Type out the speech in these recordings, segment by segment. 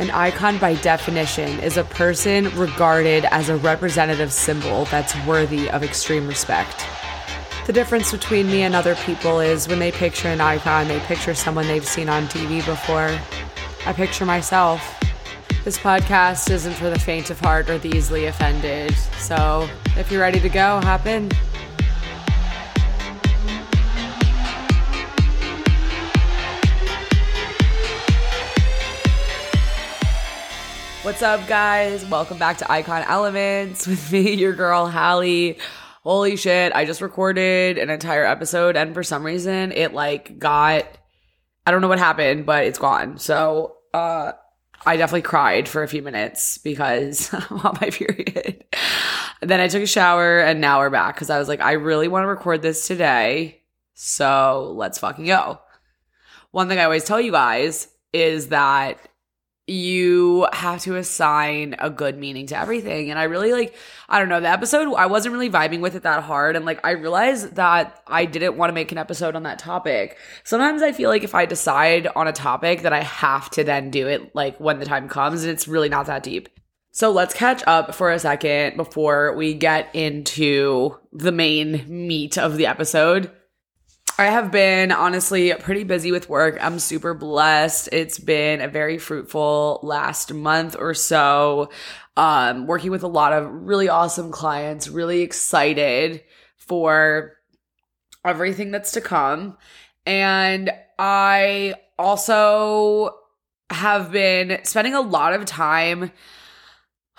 An icon, by definition, is a person regarded as a representative symbol that's worthy of extreme respect. The difference between me and other people is when they picture an icon, they picture someone they've seen on TV before. I picture myself. This podcast isn't for the faint of heart or the easily offended. So if you're ready to go, hop in. What's up, guys? Welcome back to Icon Elements with me, your girl, Hallie. Holy shit, I just recorded an entire episode, and for some reason, it like got I don't know what happened, but it's gone. So, uh, I definitely cried for a few minutes because I'm on my period. then I took a shower and now we're back because I was like, I really want to record this today. So let's fucking go. One thing I always tell you guys is that you have to assign a good meaning to everything. And I really like, I don't know, the episode, I wasn't really vibing with it that hard. And like, I realized that I didn't want to make an episode on that topic. Sometimes I feel like if I decide on a topic that I have to then do it like when the time comes and it's really not that deep. So let's catch up for a second before we get into the main meat of the episode. I have been honestly pretty busy with work. I'm super blessed. It's been a very fruitful last month or so. Um, working with a lot of really awesome clients, really excited for everything that's to come. And I also have been spending a lot of time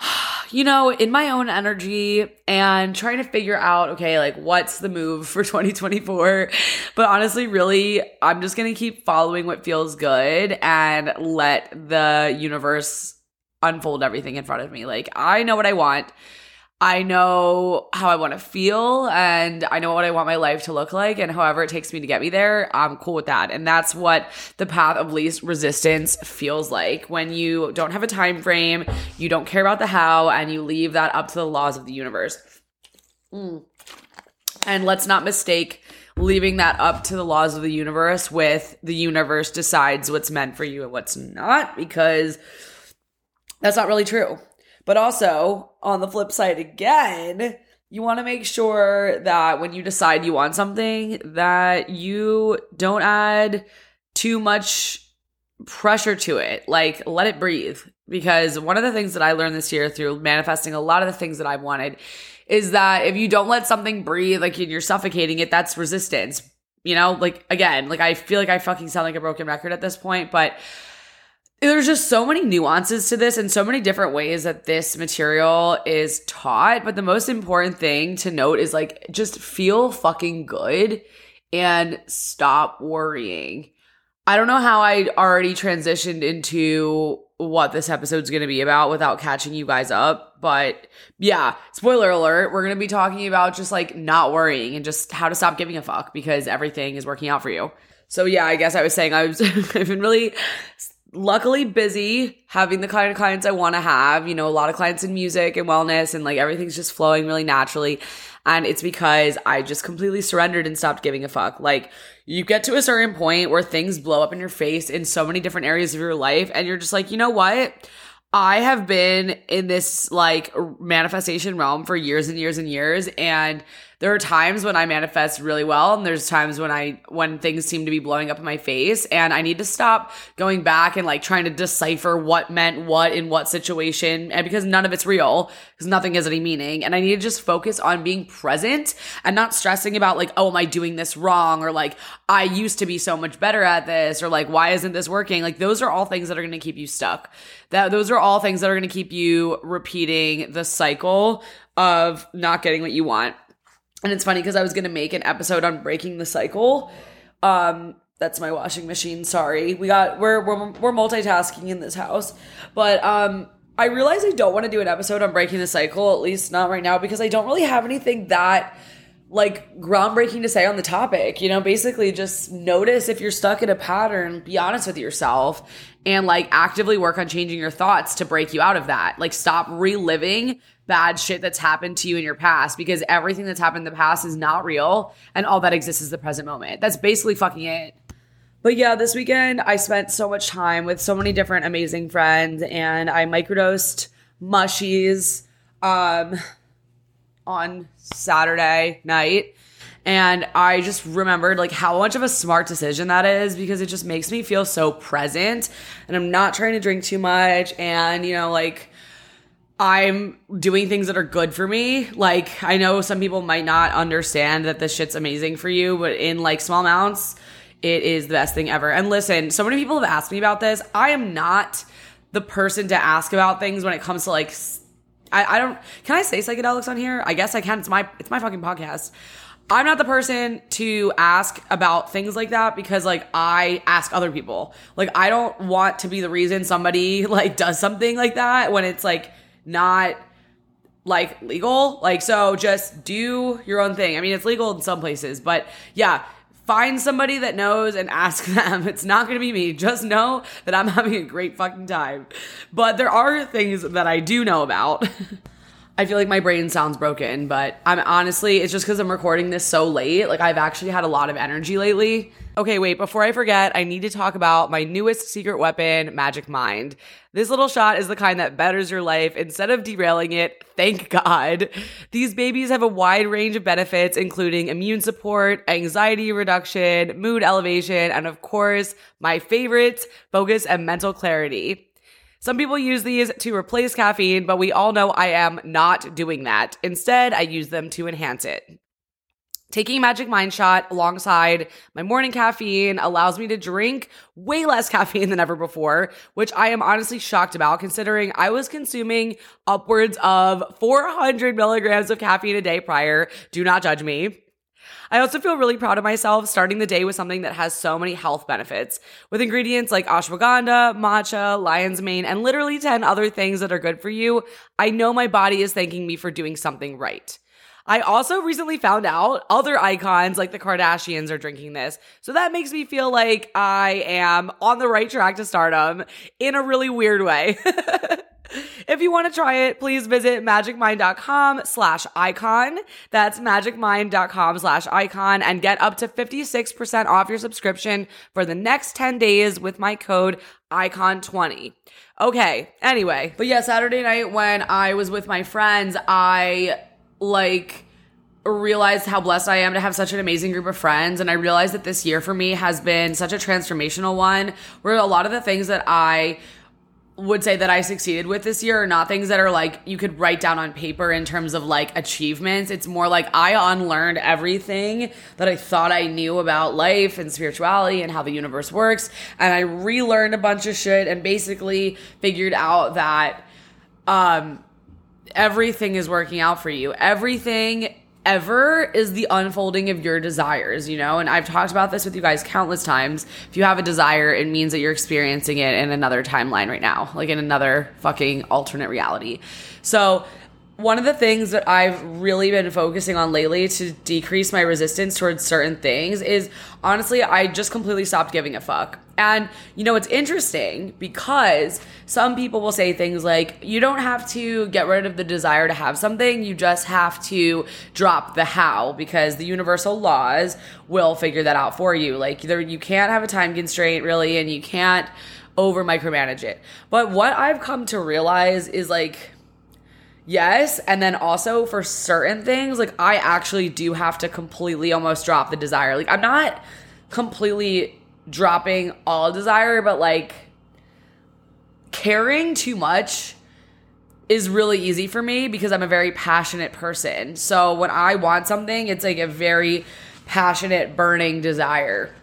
you know, in my own energy and trying to figure out, okay, like what's the move for 2024. But honestly, really, I'm just going to keep following what feels good and let the universe unfold everything in front of me. Like, I know what I want. I know how I want to feel and I know what I want my life to look like and however it takes me to get me there, I'm cool with that. And that's what the path of least resistance feels like when you don't have a time frame, you don't care about the how and you leave that up to the laws of the universe. Mm. And let's not mistake leaving that up to the laws of the universe with the universe decides what's meant for you and what's not because that's not really true. But also, on the flip side again, you want to make sure that when you decide you want something that you don't add too much pressure to it. Like let it breathe because one of the things that I learned this year through manifesting a lot of the things that I wanted is that if you don't let something breathe like you're suffocating it, that's resistance. You know, like again, like I feel like I fucking sound like a broken record at this point, but there's just so many nuances to this and so many different ways that this material is taught. But the most important thing to note is like just feel fucking good and stop worrying. I don't know how I already transitioned into what this episode's going to be about without catching you guys up. But yeah, spoiler alert, we're going to be talking about just like not worrying and just how to stop giving a fuck because everything is working out for you. So yeah, I guess I was saying I was I've been really luckily busy having the kind of clients I want to have. You know, a lot of clients in music and wellness and like everything's just flowing really naturally. And it's because I just completely surrendered and stopped giving a fuck. Like, you get to a certain point where things blow up in your face in so many different areas of your life, and you're just like, you know what? I have been in this like manifestation realm for years and years and years. And there are times when I manifest really well and there's times when I when things seem to be blowing up in my face and I need to stop going back and like trying to decipher what meant what in what situation and because none of it's real because nothing has any meaning and I need to just focus on being present and not stressing about like oh am I doing this wrong or like I used to be so much better at this or like why isn't this working? Like those are all things that are going to keep you stuck. That those are all things that are going to keep you repeating the cycle of not getting what you want and it's funny because I was going to make an episode on breaking the cycle. Um, that's my washing machine. Sorry. We got we're we're, we're multitasking in this house. But um I realize I don't want to do an episode on breaking the cycle, at least not right now because I don't really have anything that like groundbreaking to say on the topic. You know, basically just notice if you're stuck in a pattern, be honest with yourself and like actively work on changing your thoughts to break you out of that. Like stop reliving bad shit that's happened to you in your past because everything that's happened in the past is not real and all that exists is the present moment. That's basically fucking it. But yeah, this weekend I spent so much time with so many different amazing friends and I microdosed mushies um on Saturday night. And I just remembered like how much of a smart decision that is because it just makes me feel so present and I'm not trying to drink too much and you know like I'm doing things that are good for me. Like I know some people might not understand that this shit's amazing for you, but in like small amounts, it is the best thing ever. And listen, so many people have asked me about this. I am not the person to ask about things when it comes to like I, I don't can I say psychedelics on here? I guess I can. It's my it's my fucking podcast. I'm not the person to ask about things like that because like I ask other people. Like I don't want to be the reason somebody like does something like that when it's like not like legal. Like so just do your own thing. I mean it's legal in some places, but yeah, find somebody that knows and ask them. It's not going to be me. Just know that I'm having a great fucking time. But there are things that I do know about. I feel like my brain sounds broken, but I'm honestly, it's just because I'm recording this so late. Like, I've actually had a lot of energy lately. Okay, wait, before I forget, I need to talk about my newest secret weapon, Magic Mind. This little shot is the kind that betters your life instead of derailing it. Thank God. These babies have a wide range of benefits, including immune support, anxiety reduction, mood elevation, and of course, my favorites, focus and mental clarity. Some people use these to replace caffeine, but we all know I am not doing that. Instead, I use them to enhance it. Taking Magic Mind Shot alongside my morning caffeine allows me to drink way less caffeine than ever before, which I am honestly shocked about considering I was consuming upwards of 400 milligrams of caffeine a day prior. Do not judge me. I also feel really proud of myself starting the day with something that has so many health benefits, with ingredients like ashwagandha, matcha, lion's mane, and literally 10 other things that are good for you. I know my body is thanking me for doing something right. I also recently found out other icons like the Kardashians are drinking this. So that makes me feel like I am on the right track to stardom in a really weird way. if you want to try it, please visit magicmind.com slash icon. That's magicmind.com slash icon and get up to 56% off your subscription for the next 10 days with my code icon20. Okay, anyway, but yeah, Saturday night when I was with my friends, I like realized how blessed I am to have such an amazing group of friends. And I realized that this year for me has been such a transformational one where a lot of the things that I would say that I succeeded with this year are not things that are like you could write down on paper in terms of like achievements. It's more like I unlearned everything that I thought I knew about life and spirituality and how the universe works. And I relearned a bunch of shit and basically figured out that um everything is working out for you. Everything ever is the unfolding of your desires, you know? And I've talked about this with you guys countless times. If you have a desire, it means that you're experiencing it in another timeline right now, like in another fucking alternate reality. So, one of the things that I've really been focusing on lately to decrease my resistance towards certain things is honestly, I just completely stopped giving a fuck. And you know, it's interesting because some people will say things like, you don't have to get rid of the desire to have something, you just have to drop the how because the universal laws will figure that out for you. Like, there, you can't have a time constraint really, and you can't over micromanage it. But what I've come to realize is like, Yes. And then also for certain things, like I actually do have to completely almost drop the desire. Like I'm not completely dropping all desire, but like caring too much is really easy for me because I'm a very passionate person. So when I want something, it's like a very passionate, burning desire.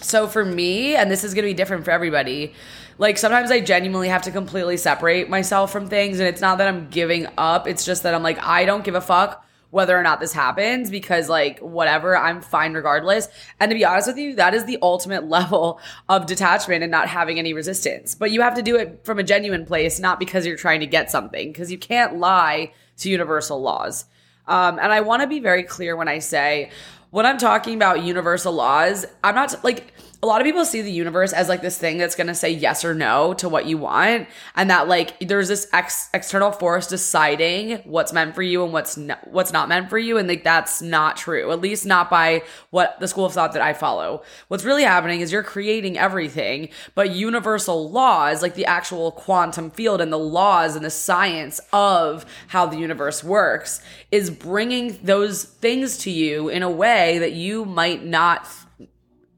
So for me, and this is going to be different for everybody, like sometimes I genuinely have to completely separate myself from things. And it's not that I'm giving up, it's just that I'm like, I don't give a fuck whether or not this happens because like whatever i'm fine regardless. And to be honest with you that is the ultimate level of detachment and not having any resistance. But you have to do it from a genuine place not because you're trying to get something because you can't lie to universal laws. Um, and i want to be very clear when i say when i'm talking about universal laws i'm not like a lot of people see the universe as like this thing that's going to say yes or no to what you want and that like there's this ex- external force deciding what's meant for you and what's not, what's not meant for you and like that's not true at least not by what the school of thought that I follow. What's really happening is you're creating everything but universal laws like the actual quantum field and the laws and the science of how the universe works is bringing those things to you in a way that you might not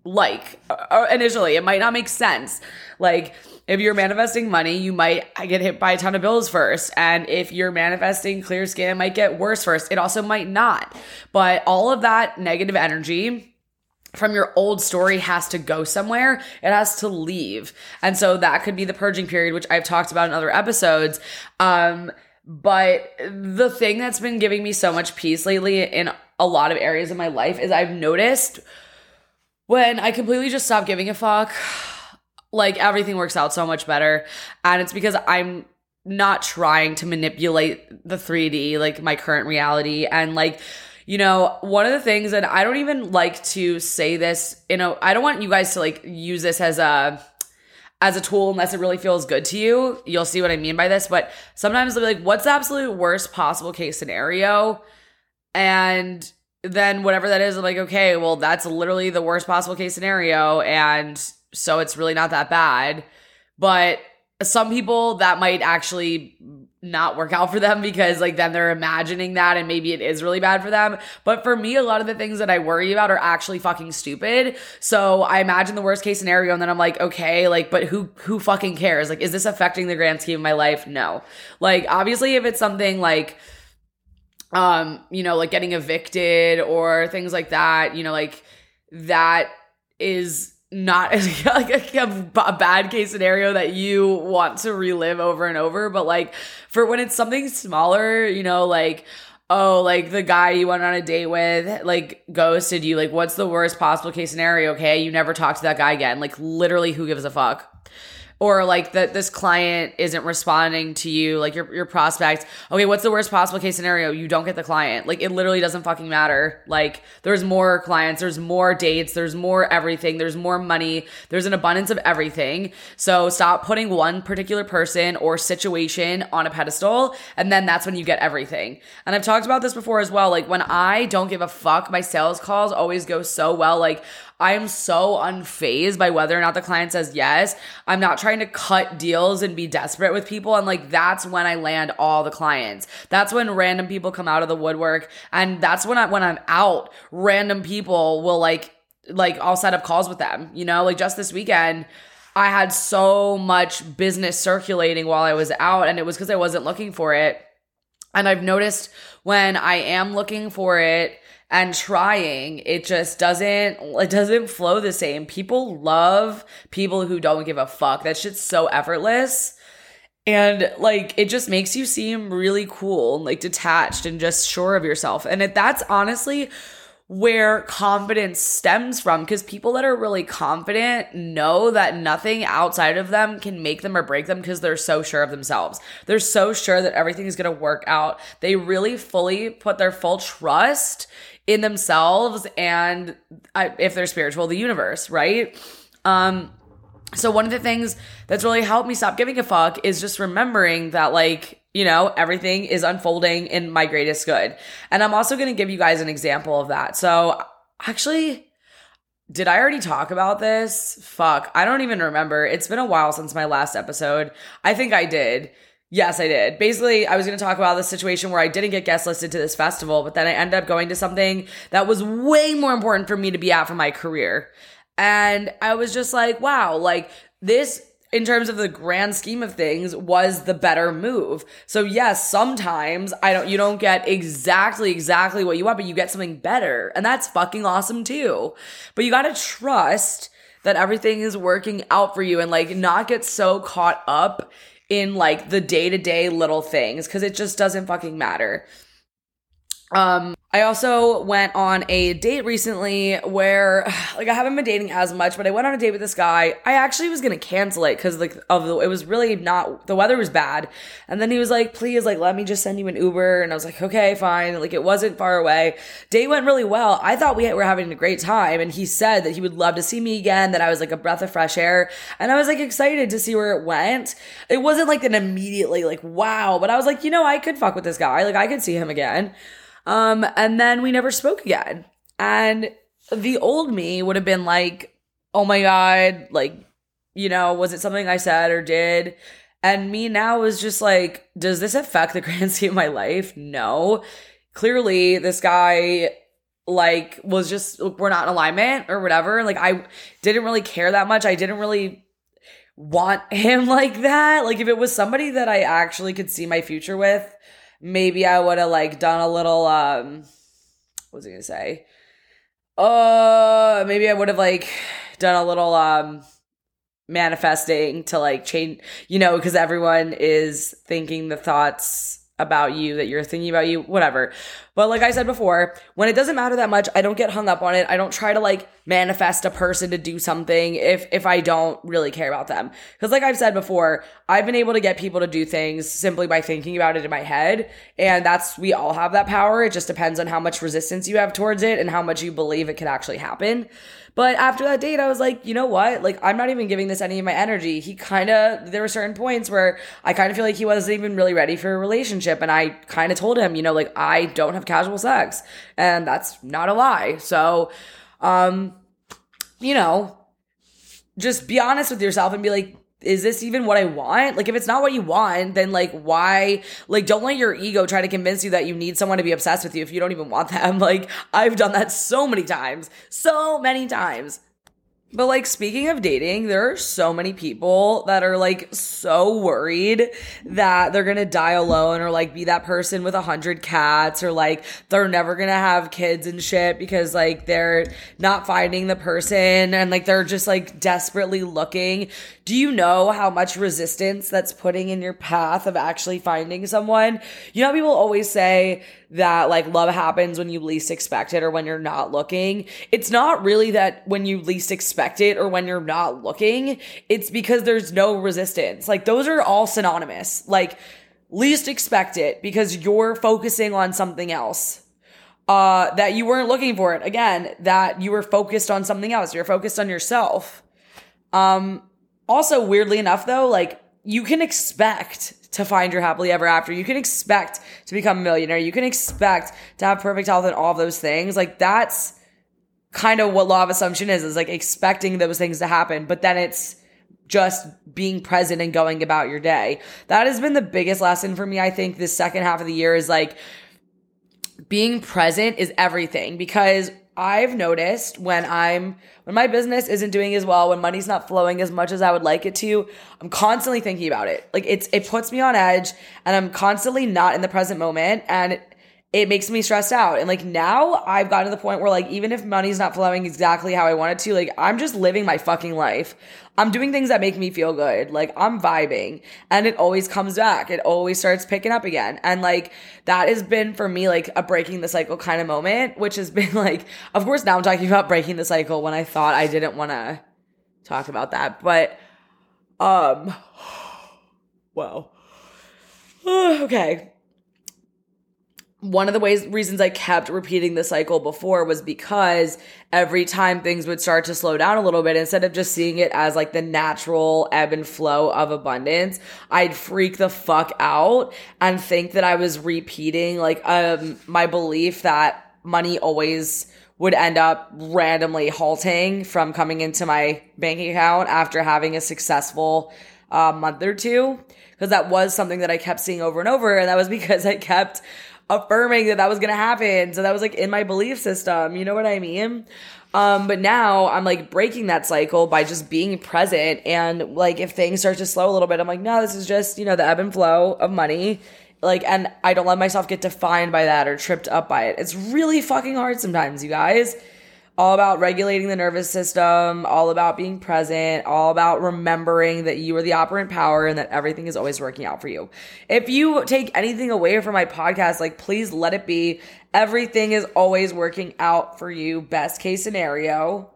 like uh, initially. It might not make sense. Like if you're manifesting money, you might get hit by a ton of bills first. And if you're manifesting clear skin, it might get worse first. It also might not. But all of that negative energy from your old story has to go somewhere. It has to leave. And so that could be the purging period, which I've talked about in other episodes. Um, but the thing that's been giving me so much peace lately in a lot of areas of my life is I've noticed when I completely just stop giving a fuck, like everything works out so much better. And it's because I'm not trying to manipulate the 3D, like my current reality. And like, you know, one of the things that I don't even like to say this, you know, I don't want you guys to like use this as a as a tool unless it really feels good to you. You'll see what I mean by this. But sometimes they'll be like, what's the absolute worst possible case scenario? And then whatever that is, I'm like, okay, well, that's literally the worst possible case scenario. And so it's really not that bad. But some people that might actually not work out for them because like then they're imagining that and maybe it is really bad for them. But for me, a lot of the things that I worry about are actually fucking stupid. So I imagine the worst case scenario and then I'm like, okay, like, but who who fucking cares? Like, is this affecting the grand scheme of my life? No. Like, obviously, if it's something like um, you know, like getting evicted or things like that, you know, like that is not like a, a, bad case scenario that you want to relive over and over, but like for when it's something smaller, you know, like oh, like the guy you went on a date with, like ghosted you, like what's the worst possible case scenario? Okay, you never talk to that guy again. Like literally, who gives a fuck? Or like that this client isn't responding to you, like your your prospect. Okay, what's the worst possible case scenario? You don't get the client. Like it literally doesn't fucking matter. Like there's more clients, there's more dates, there's more everything, there's more money, there's an abundance of everything. So stop putting one particular person or situation on a pedestal and then that's when you get everything. And I've talked about this before as well. Like when I don't give a fuck, my sales calls always go so well. Like I am so unfazed by whether or not the client says yes. I'm not trying to cut deals and be desperate with people. And like, that's when I land all the clients. That's when random people come out of the woodwork. And that's when I, when I'm out, random people will like, like I'll set up calls with them, you know, like just this weekend. I had so much business circulating while I was out, and it was because I wasn't looking for it. And I've noticed when I am looking for it, and trying it just doesn't it doesn't flow the same people love people who don't give a fuck that shit's so effortless and like it just makes you seem really cool and like detached and just sure of yourself and it, that's honestly where confidence stems from because people that are really confident know that nothing outside of them can make them or break them because they're so sure of themselves. They're so sure that everything is going to work out. They really fully put their full trust in themselves and if they're spiritual, the universe, right? Um, so one of the things that's really helped me stop giving a fuck is just remembering that like, you know, everything is unfolding in my greatest good. And I'm also going to give you guys an example of that. So actually, did I already talk about this? Fuck, I don't even remember. It's been a while since my last episode. I think I did. Yes, I did. Basically, I was going to talk about the situation where I didn't get guest listed to this festival, but then I ended up going to something that was way more important for me to be at for my career. And I was just like, wow, like this in terms of the grand scheme of things was the better move. So yes, sometimes I don't you don't get exactly exactly what you want, but you get something better. And that's fucking awesome too. But you got to trust that everything is working out for you and like not get so caught up in like the day to day little things because it just doesn't fucking matter. Um, I also went on a date recently where like I haven't been dating as much, but I went on a date with this guy. I actually was gonna cancel it because like of the it was really not the weather was bad. And then he was like, please, like let me just send you an Uber. And I was like, okay, fine. Like it wasn't far away. Date went really well. I thought we were having a great time. And he said that he would love to see me again, that I was like a breath of fresh air. And I was like excited to see where it went. It wasn't like an immediately like wow, but I was like, you know, I could fuck with this guy. Like I could see him again. Um, and then we never spoke again. And the old me would have been like, oh my God, like, you know, was it something I said or did? And me now is just like, does this affect the grand scheme of my life? No. Clearly, this guy like was just we're not in alignment or whatever. Like I didn't really care that much. I didn't really want him like that. Like if it was somebody that I actually could see my future with, maybe I would have like done a little um what was I gonna say? Uh maybe I would have like done a little um manifesting to like change you know, because everyone is thinking the thoughts about you that you're thinking about you, whatever. But like I said before, when it doesn't matter that much, I don't get hung up on it. I don't try to like manifest a person to do something if if I don't really care about them. Cuz like I've said before, I've been able to get people to do things simply by thinking about it in my head, and that's we all have that power. It just depends on how much resistance you have towards it and how much you believe it can actually happen. But after that date, I was like, you know what? Like, I'm not even giving this any of my energy. He kind of, there were certain points where I kind of feel like he wasn't even really ready for a relationship. And I kind of told him, you know, like, I don't have casual sex. And that's not a lie. So, um, you know, just be honest with yourself and be like, is this even what I want? Like, if it's not what you want, then like, why? Like, don't let your ego try to convince you that you need someone to be obsessed with you if you don't even want them. Like, I've done that so many times, so many times. But like speaking of dating, there are so many people that are like so worried that they're gonna die alone or like be that person with a hundred cats or like they're never gonna have kids and shit because like they're not finding the person and like they're just like desperately looking. Do you know how much resistance that's putting in your path of actually finding someone? You know, people always say that like love happens when you least expect it or when you're not looking. It's not really that when you least expect it or when you're not looking, it's because there's no resistance. Like those are all synonymous. Like least expect it because you're focusing on something else. Uh, that you weren't looking for it. Again, that you were focused on something else. You're focused on yourself. Um, also weirdly enough though, like you can expect to find your happily ever after. You can expect to become a millionaire. You can expect to have perfect health and all of those things. Like that's kind of what law of assumption is, is like expecting those things to happen, but then it's just being present and going about your day. That has been the biggest lesson for me. I think this second half of the year is like being present is everything because I've noticed when I'm when my business isn't doing as well, when money's not flowing as much as I would like it to, I'm constantly thinking about it. Like it's it puts me on edge and I'm constantly not in the present moment and it makes me stressed out. And like now I've gotten to the point where like even if money's not flowing exactly how I want it to, like I'm just living my fucking life. I'm doing things that make me feel good. Like I'm vibing and it always comes back. It always starts picking up again. And like that has been for me like a breaking the cycle kind of moment, which has been like, of course now I'm talking about breaking the cycle when I thought I didn't want to talk about that. But, um, wow. okay one of the ways reasons I kept repeating the cycle before was because every time things would start to slow down a little bit, instead of just seeing it as like the natural ebb and flow of abundance, I'd freak the fuck out and think that I was repeating like um my belief that money always would end up randomly halting from coming into my bank account after having a successful uh, month or two. Because that was something that I kept seeing over and over and that was because I kept affirming that that was going to happen. So that was like in my belief system. You know what I mean? Um, but now I'm like breaking that cycle by just being present. And like if things start to slow a little bit, I'm like, no, this is just, you know, the ebb and flow of money. Like, and I don't let myself get defined by that or tripped up by it. It's really fucking hard sometimes, you guys. All about regulating the nervous system, all about being present, all about remembering that you are the operant power and that everything is always working out for you. If you take anything away from my podcast, like please let it be everything is always working out for you, best case scenario.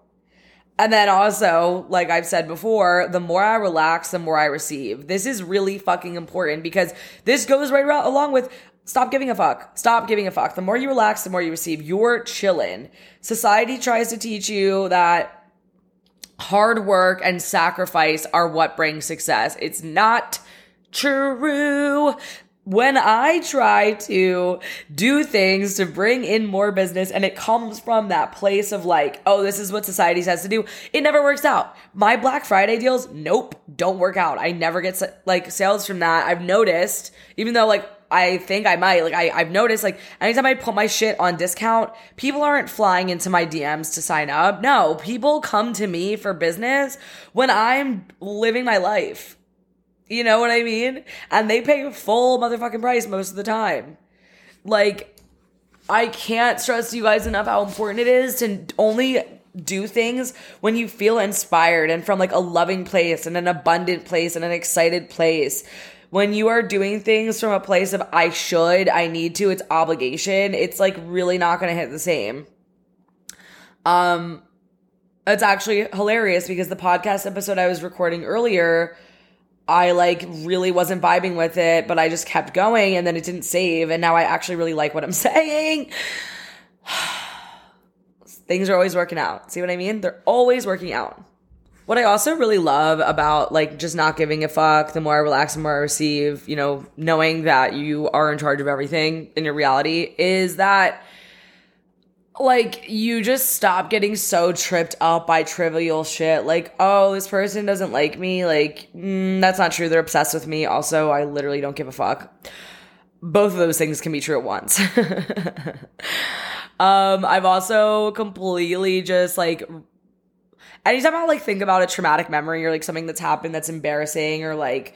And then also, like I've said before, the more I relax, the more I receive. This is really fucking important because this goes right along with Stop giving a fuck. Stop giving a fuck. The more you relax, the more you receive. You're chilling. Society tries to teach you that hard work and sacrifice are what brings success. It's not true. When I try to do things to bring in more business and it comes from that place of like, oh, this is what society says to do, it never works out. My Black Friday deals, nope, don't work out. I never get like sales from that. I've noticed, even though like I think I might. Like I, I've noticed like anytime I put my shit on discount, people aren't flying into my DMs to sign up. No, people come to me for business when I'm living my life. You know what I mean? And they pay full motherfucking price most of the time. Like, I can't stress to you guys enough how important it is to only do things when you feel inspired and from like a loving place and an abundant place and an excited place when you are doing things from a place of I should, I need to, it's obligation, it's like really not going to hit the same. Um it's actually hilarious because the podcast episode I was recording earlier, I like really wasn't vibing with it, but I just kept going and then it didn't save and now I actually really like what I'm saying. Things are always working out. See what I mean? They're always working out. What I also really love about like just not giving a fuck, the more I relax, the more I receive, you know, knowing that you are in charge of everything in your reality is that like you just stop getting so tripped up by trivial shit. Like oh this person doesn't like me. Like mm, that's not true. They're obsessed with me. Also i literally don't give a fuck. Both of those things can be true at once. Um i've also completely just like anytime I like think about a traumatic memory or like something that's happened that's embarrassing or like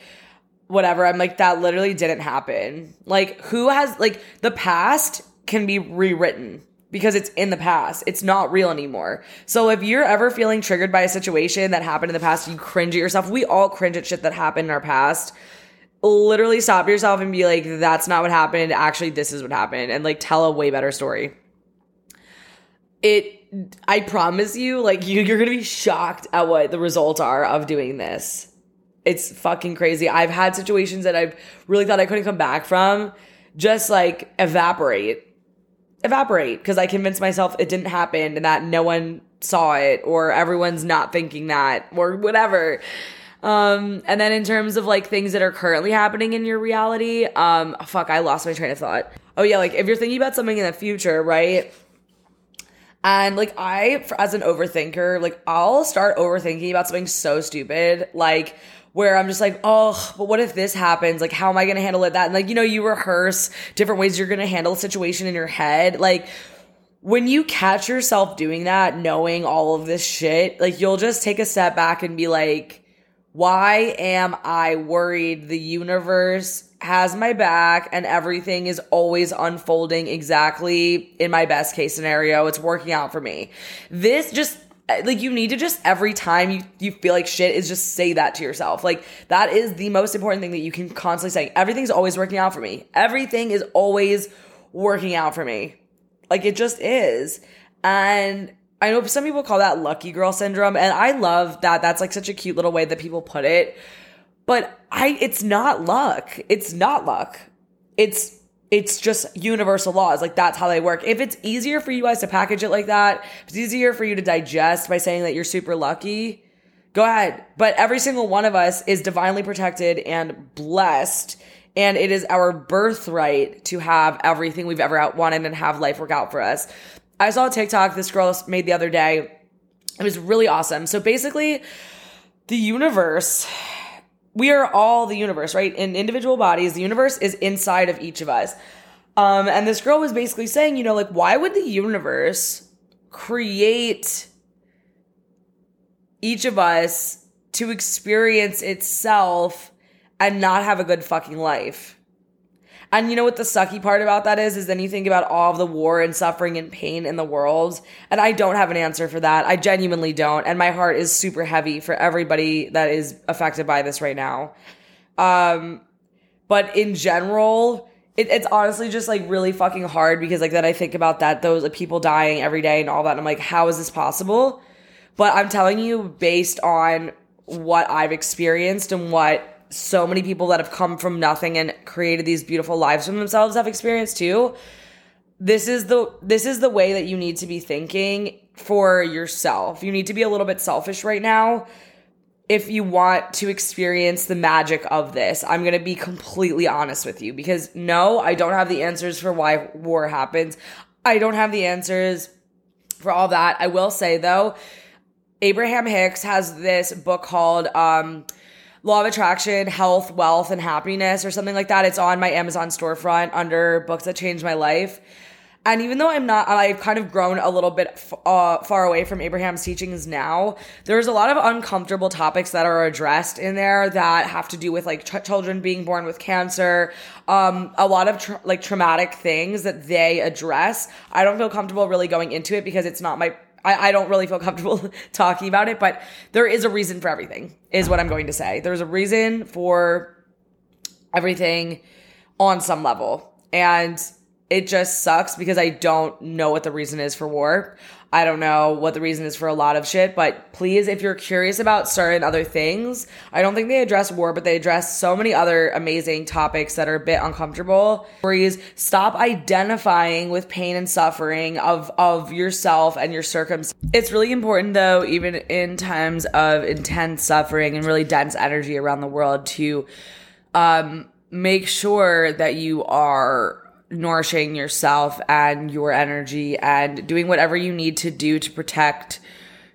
whatever, I'm like, that literally didn't happen. Like, who has, like, the past can be rewritten because it's in the past. It's not real anymore. So if you're ever feeling triggered by a situation that happened in the past, you cringe at yourself. We all cringe at shit that happened in our past. Literally stop yourself and be like, that's not what happened. Actually, this is what happened. And like tell a way better story. It I promise you, like you, you're gonna be shocked at what the results are of doing this. It's fucking crazy. I've had situations that I've really thought I couldn't come back from, just like evaporate, evaporate, because I convinced myself it didn't happen and that no one saw it or everyone's not thinking that or whatever. Um, and then in terms of like things that are currently happening in your reality, um, fuck, I lost my train of thought. Oh yeah, like if you're thinking about something in the future, right? And like I, as an overthinker, like I'll start overthinking about something so stupid, like where I'm just like, oh, but what if this happens? Like, how am I gonna handle it? That and like, you know, you rehearse different ways you're gonna handle a situation in your head. Like, when you catch yourself doing that, knowing all of this shit, like you'll just take a step back and be like, why am I worried the universe has my back and everything is always unfolding exactly in my best case scenario. It's working out for me. This just like you need to just every time you you feel like shit is just say that to yourself. Like that is the most important thing that you can constantly say. Everything's always working out for me. Everything is always working out for me. Like it just is. And I know some people call that lucky girl syndrome and I love that that's like such a cute little way that people put it but I it's not luck. It's not luck. It's it's just universal laws. Like that's how they work. If it's easier for you guys to package it like that, it's easier for you to digest by saying that you're super lucky, go ahead. But every single one of us is divinely protected and blessed. And it is our birthright to have everything we've ever wanted and have life work out for us. I saw a TikTok this girl made the other day. It was really awesome. So basically, the universe we are all the universe, right? In individual bodies, the universe is inside of each of us. Um, and this girl was basically saying, you know, like, why would the universe create each of us to experience itself and not have a good fucking life? And you know what the sucky part about that is? Is then you think about all of the war and suffering and pain in the world. And I don't have an answer for that. I genuinely don't. And my heart is super heavy for everybody that is affected by this right now. Um, but in general, it, it's honestly just like really fucking hard because like then I think about that, those like, people dying every day and all that. And I'm like, how is this possible? But I'm telling you, based on what I've experienced and what so many people that have come from nothing and created these beautiful lives for themselves have experienced too. This is the this is the way that you need to be thinking for yourself. You need to be a little bit selfish right now if you want to experience the magic of this. I'm going to be completely honest with you because no, I don't have the answers for why war happens. I don't have the answers for all that. I will say though, Abraham Hicks has this book called um Law of Attraction, Health, Wealth, and Happiness, or something like that. It's on my Amazon storefront under books that changed my life. And even though I'm not, I've kind of grown a little bit uh, far away from Abraham's teachings now. There's a lot of uncomfortable topics that are addressed in there that have to do with like ch- children being born with cancer, um, a lot of tra- like traumatic things that they address. I don't feel comfortable really going into it because it's not my I, I don't really feel comfortable talking about it, but there is a reason for everything, is what I'm going to say. There's a reason for everything on some level. And it just sucks because I don't know what the reason is for war. I don't know what the reason is for a lot of shit, but please, if you're curious about certain other things, I don't think they address war, but they address so many other amazing topics that are a bit uncomfortable. Please stop identifying with pain and suffering of, of yourself and your circumstance. It's really important though, even in times of intense suffering and really dense energy around the world to, um, make sure that you are nourishing yourself and your energy and doing whatever you need to do to protect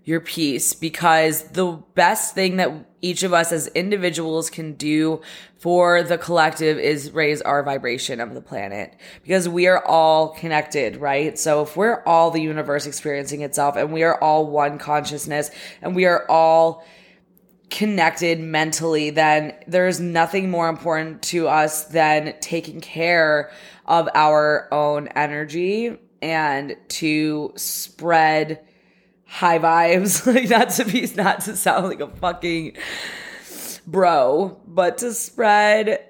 your peace because the best thing that each of us as individuals can do for the collective is raise our vibration of the planet because we are all connected, right? So if we're all the universe experiencing itself and we are all one consciousness and we are all connected mentally, then there's nothing more important to us than taking care of our own energy and to spread high vibes. like not to be not to sound like a fucking bro, but to spread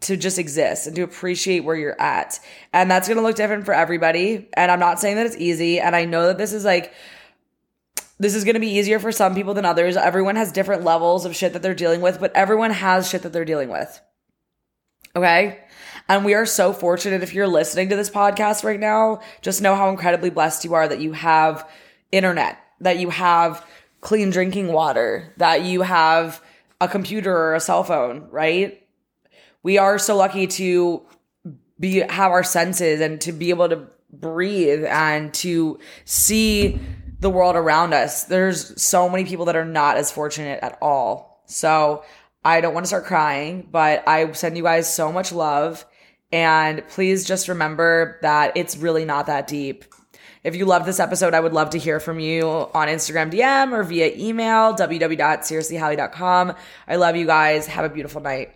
to just exist and to appreciate where you're at. And that's going to look different for everybody. And I'm not saying that it's easy. And I know that this is like, this is going to be easier for some people than others. Everyone has different levels of shit that they're dealing with, but everyone has shit that they're dealing with. Okay. And we are so fortunate if you're listening to this podcast right now, just know how incredibly blessed you are that you have internet, that you have clean drinking water, that you have a computer or a cell phone, right? We are so lucky to be have our senses and to be able to breathe and to see the world around us. There's so many people that are not as fortunate at all. So I don't want to start crying, but I send you guys so much love. And please just remember that it's really not that deep. If you love this episode, I would love to hear from you on Instagram DM or via email, www.seriouslyhallie.com. I love you guys. Have a beautiful night.